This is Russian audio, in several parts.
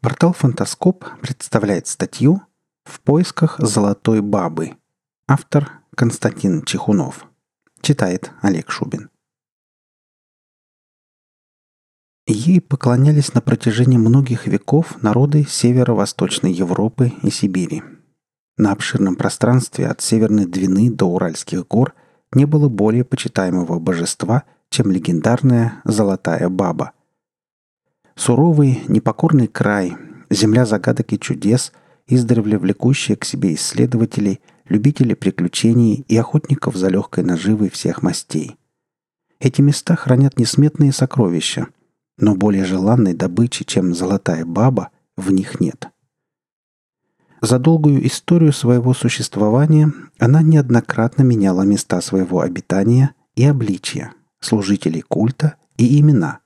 Портал «Фантаскоп» представляет статью «В поисках золотой бабы». Автор Константин Чехунов. Читает Олег Шубин. Ей поклонялись на протяжении многих веков народы северо-восточной Европы и Сибири. На обширном пространстве от Северной Двины до Уральских гор не было более почитаемого божества, чем легендарная «Золотая баба». Суровый, непокорный край, земля загадок и чудес, издревле влекущая к себе исследователей, любителей приключений и охотников за легкой наживой всех мастей. Эти места хранят несметные сокровища – но более желанной добычи, чем золотая баба, в них нет. За долгую историю своего существования она неоднократно меняла места своего обитания и обличия, служителей культа и имена.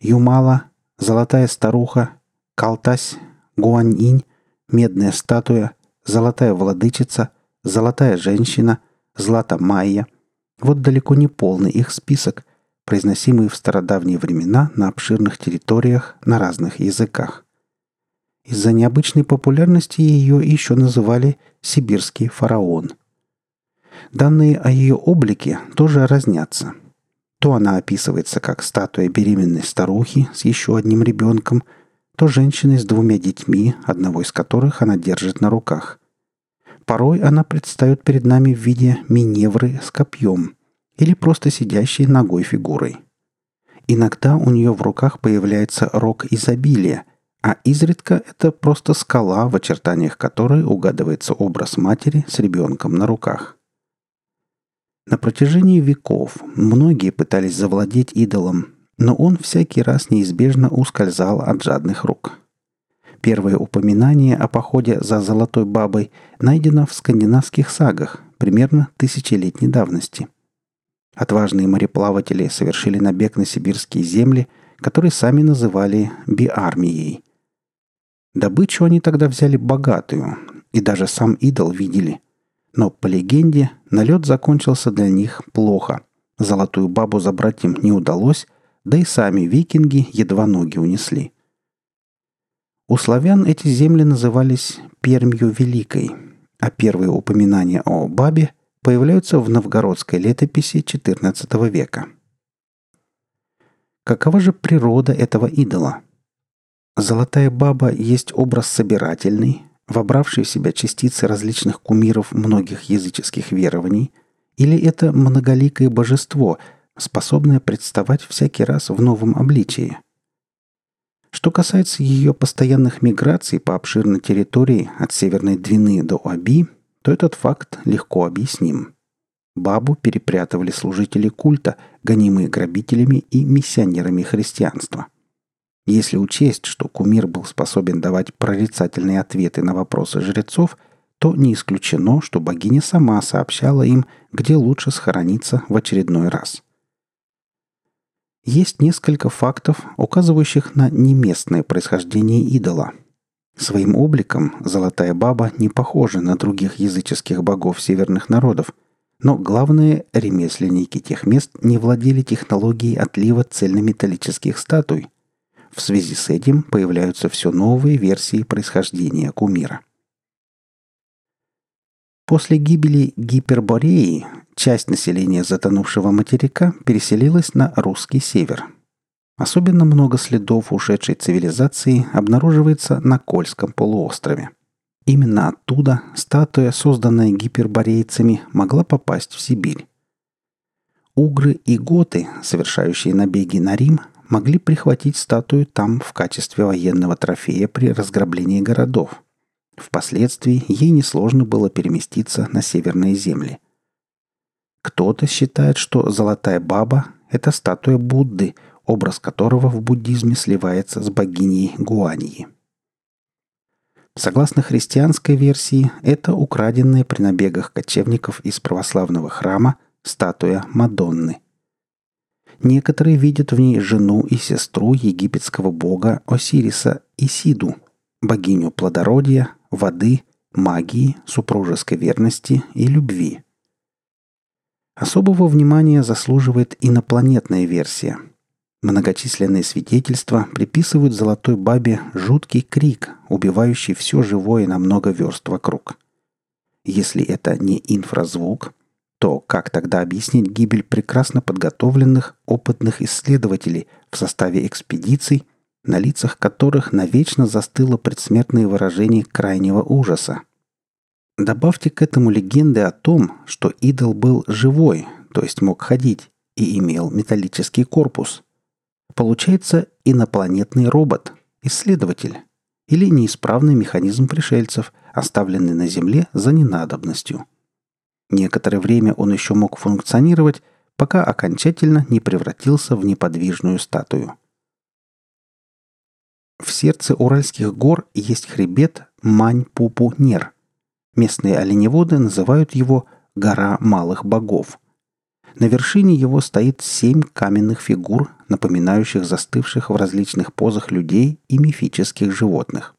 Юмала, золотая старуха, Калтась, Гуаньинь, медная статуя, золотая владычица, золотая женщина, злата майя. Вот далеко не полный их список – произносимые в стародавние времена на обширных территориях на разных языках. Из-за необычной популярности ее еще называли «сибирский фараон». Данные о ее облике тоже разнятся. То она описывается как статуя беременной старухи с еще одним ребенком, то женщиной с двумя детьми, одного из которых она держит на руках. Порой она предстает перед нами в виде миневры с копьем, или просто сидящей ногой фигурой. Иногда у нее в руках появляется рог изобилия, а изредка это просто скала, в очертаниях которой угадывается образ матери с ребенком на руках. На протяжении веков многие пытались завладеть идолом, но он всякий раз неизбежно ускользал от жадных рук. Первое упоминание о походе за золотой бабой найдено в скандинавских сагах примерно тысячелетней давности – Отважные мореплаватели совершили набег на сибирские земли, которые сами называли биармией. Добычу они тогда взяли богатую, и даже сам идол видели. Но, по легенде, налет закончился для них плохо. Золотую бабу забрать им не удалось, да и сами викинги едва ноги унесли. У славян эти земли назывались Пермью Великой, а первые упоминания о бабе появляются в новгородской летописи XIV века. Какова же природа этого идола? Золотая баба есть образ собирательный, вобравший в себя частицы различных кумиров многих языческих верований, или это многоликое божество, способное представать всякий раз в новом обличии – что касается ее постоянных миграций по обширной территории от Северной Двины до Оби, то этот факт легко объясним. Бабу перепрятывали служители культа, гонимые грабителями и миссионерами христианства. Если учесть, что кумир был способен давать прорицательные ответы на вопросы жрецов, то не исключено, что богиня сама сообщала им, где лучше схорониться в очередной раз. Есть несколько фактов, указывающих на неместное происхождение идола – Своим обликом Золотая Баба не похожа на других языческих богов северных народов, но главные ремесленники тех мест не владели технологией отлива цельнометаллических статуй. В связи с этим появляются все новые версии происхождения кумира. После гибели Гипербореи часть населения затонувшего материка переселилась на русский север – Особенно много следов ушедшей цивилизации обнаруживается на Кольском полуострове. Именно оттуда статуя, созданная гиперборейцами, могла попасть в Сибирь. Угры и готы, совершающие набеги на Рим, могли прихватить статую там в качестве военного трофея при разграблении городов. Впоследствии ей несложно было переместиться на северные земли. Кто-то считает, что золотая баба – это статуя Будды, образ которого в буддизме сливается с богиней Гуаньи. Согласно христианской версии, это украденная при набегах кочевников из православного храма статуя Мадонны. Некоторые видят в ней жену и сестру египетского бога Осириса Исиду, богиню плодородия, воды, магии, супружеской верности и любви. Особого внимания заслуживает инопланетная версия – Многочисленные свидетельства приписывают золотой бабе жуткий крик, убивающий все живое на много верст вокруг. Если это не инфразвук, то как тогда объяснить гибель прекрасно подготовленных, опытных исследователей в составе экспедиций, на лицах которых навечно застыло предсмертное выражение крайнего ужаса? Добавьте к этому легенды о том, что идол был живой, то есть мог ходить, и имел металлический корпус. Получается инопланетный робот, исследователь, или неисправный механизм пришельцев, оставленный на Земле за ненадобностью – Некоторое время он еще мог функционировать, пока окончательно не превратился в неподвижную статую. В сердце Уральских гор есть хребет Мань-Пупу-Нер. Местные оленеводы называют его «гора малых богов». На вершине его стоит семь каменных фигур, напоминающих застывших в различных позах людей и мифических животных.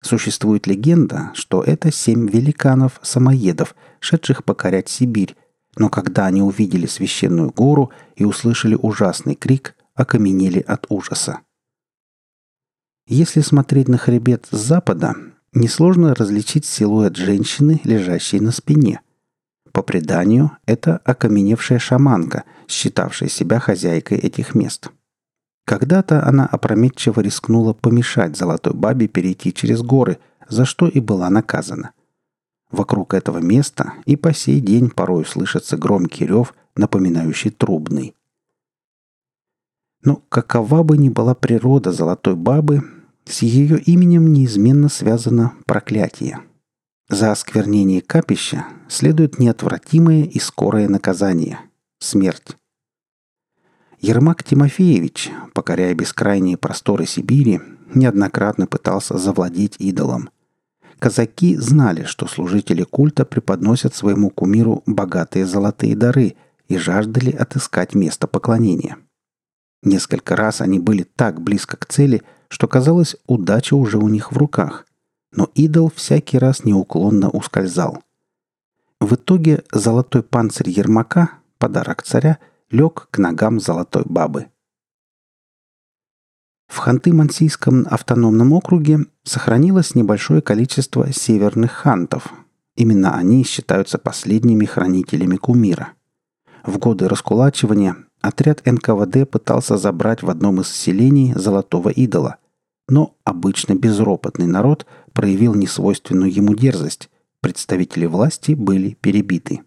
Существует легенда, что это семь великанов-самоедов, шедших покорять Сибирь, но когда они увидели священную гору и услышали ужасный крик, окаменели от ужаса. Если смотреть на хребет с запада, несложно различить силуэт женщины, лежащей на спине. По преданию, это окаменевшая шаманка, считавшая себя хозяйкой этих мест – когда-то она опрометчиво рискнула помешать золотой бабе перейти через горы, за что и была наказана. Вокруг этого места и по сей день порой слышится громкий рев, напоминающий трубный. Но какова бы ни была природа золотой бабы, с ее именем неизменно связано проклятие. За осквернение капища следует неотвратимое и скорое наказание – смерть. Ермак Тимофеевич, покоряя бескрайние просторы Сибири, неоднократно пытался завладеть идолом. Казаки знали, что служители культа преподносят своему кумиру богатые золотые дары и жаждали отыскать место поклонения. Несколько раз они были так близко к цели, что казалось, удача уже у них в руках. Но идол всякий раз неуклонно ускользал. В итоге золотой панцирь Ермака, подарок царя, лег к ногам золотой бабы. В Ханты-Мансийском автономном округе сохранилось небольшое количество северных хантов. Именно они считаются последними хранителями кумира. В годы раскулачивания отряд НКВД пытался забрать в одном из селений золотого идола, но обычно безропотный народ проявил несвойственную ему дерзость. Представители власти были перебиты.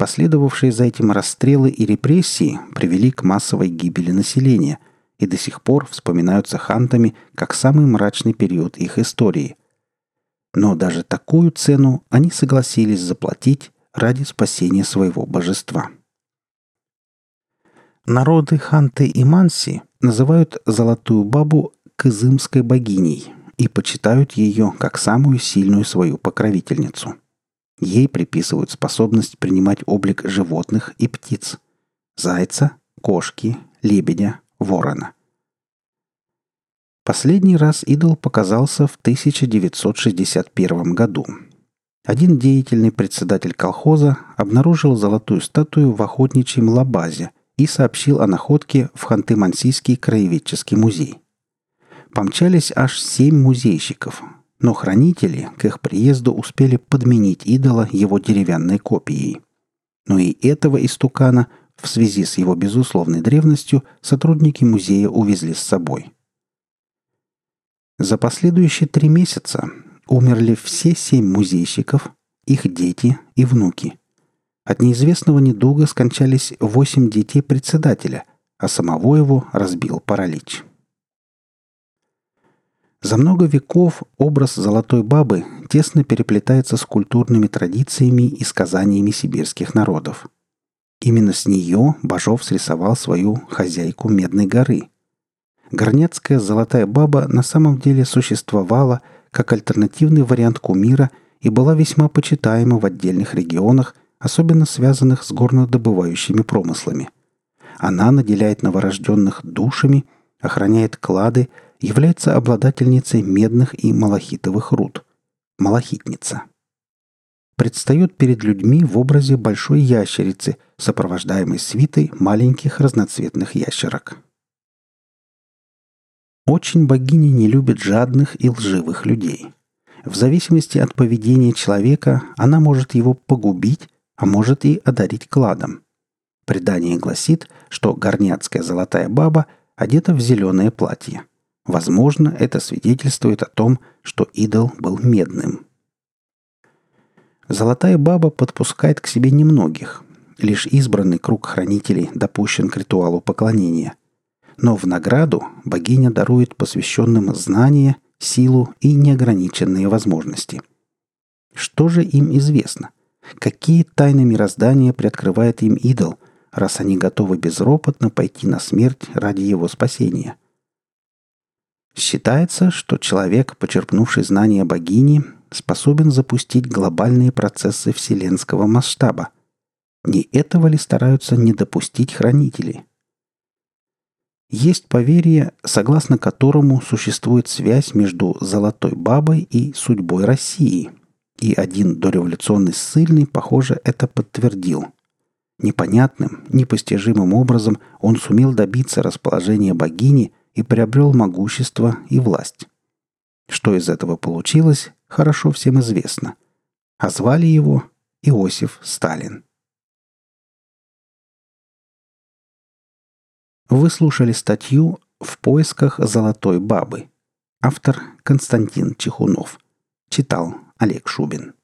Последовавшие за этим расстрелы и репрессии привели к массовой гибели населения и до сих пор вспоминаются хантами как самый мрачный период их истории. Но даже такую цену они согласились заплатить ради спасения своего божества. Народы Ханты и Манси называют Золотую Бабу Кызымской богиней и почитают ее как самую сильную свою покровительницу – Ей приписывают способность принимать облик животных и птиц. Зайца, кошки, лебедя, ворона. Последний раз идол показался в 1961 году. Один деятельный председатель колхоза обнаружил золотую статую в охотничьем лабазе и сообщил о находке в Ханты-Мансийский краеведческий музей. Помчались аж семь музейщиков, но хранители к их приезду успели подменить идола его деревянной копией. Но и этого истукана в связи с его безусловной древностью сотрудники музея увезли с собой. За последующие три месяца умерли все семь музейщиков, их дети и внуки. От неизвестного недуга скончались восемь детей председателя, а самого его разбил паралич. За много веков образ золотой бабы тесно переплетается с культурными традициями и сказаниями сибирских народов. Именно с нее Бажов срисовал свою хозяйку Медной горы. Горняцкая золотая баба на самом деле существовала как альтернативный вариант кумира и была весьма почитаема в отдельных регионах, особенно связанных с горнодобывающими промыслами. Она наделяет новорожденных душами, охраняет клады – является обладательницей медных и малахитовых руд – малахитница. предстает перед людьми в образе большой ящерицы, сопровождаемой свитой маленьких разноцветных ящерок. Очень богиня не любит жадных и лживых людей. В зависимости от поведения человека она может его погубить, а может и одарить кладом. Предание гласит, что горняцкая золотая баба одета в зеленое платье. Возможно, это свидетельствует о том, что идол был медным. Золотая баба подпускает к себе немногих. Лишь избранный круг хранителей допущен к ритуалу поклонения. Но в награду богиня дарует посвященным знания, силу и неограниченные возможности. Что же им известно? Какие тайны мироздания приоткрывает им идол, раз они готовы безропотно пойти на смерть ради его спасения? Считается, что человек, почерпнувший знания богини, способен запустить глобальные процессы вселенского масштаба. Не этого ли стараются не допустить хранители? Есть поверье, согласно которому существует связь между Золотой Бабой и судьбой России. И один дореволюционный ссыльный, похоже, это подтвердил. Непонятным, непостижимым образом он сумел добиться расположения богини и приобрел могущество и власть. Что из этого получилось, хорошо всем известно. А звали его Иосиф Сталин. Вы слушали статью «В поисках золотой бабы». Автор Константин Чехунов. Читал Олег Шубин.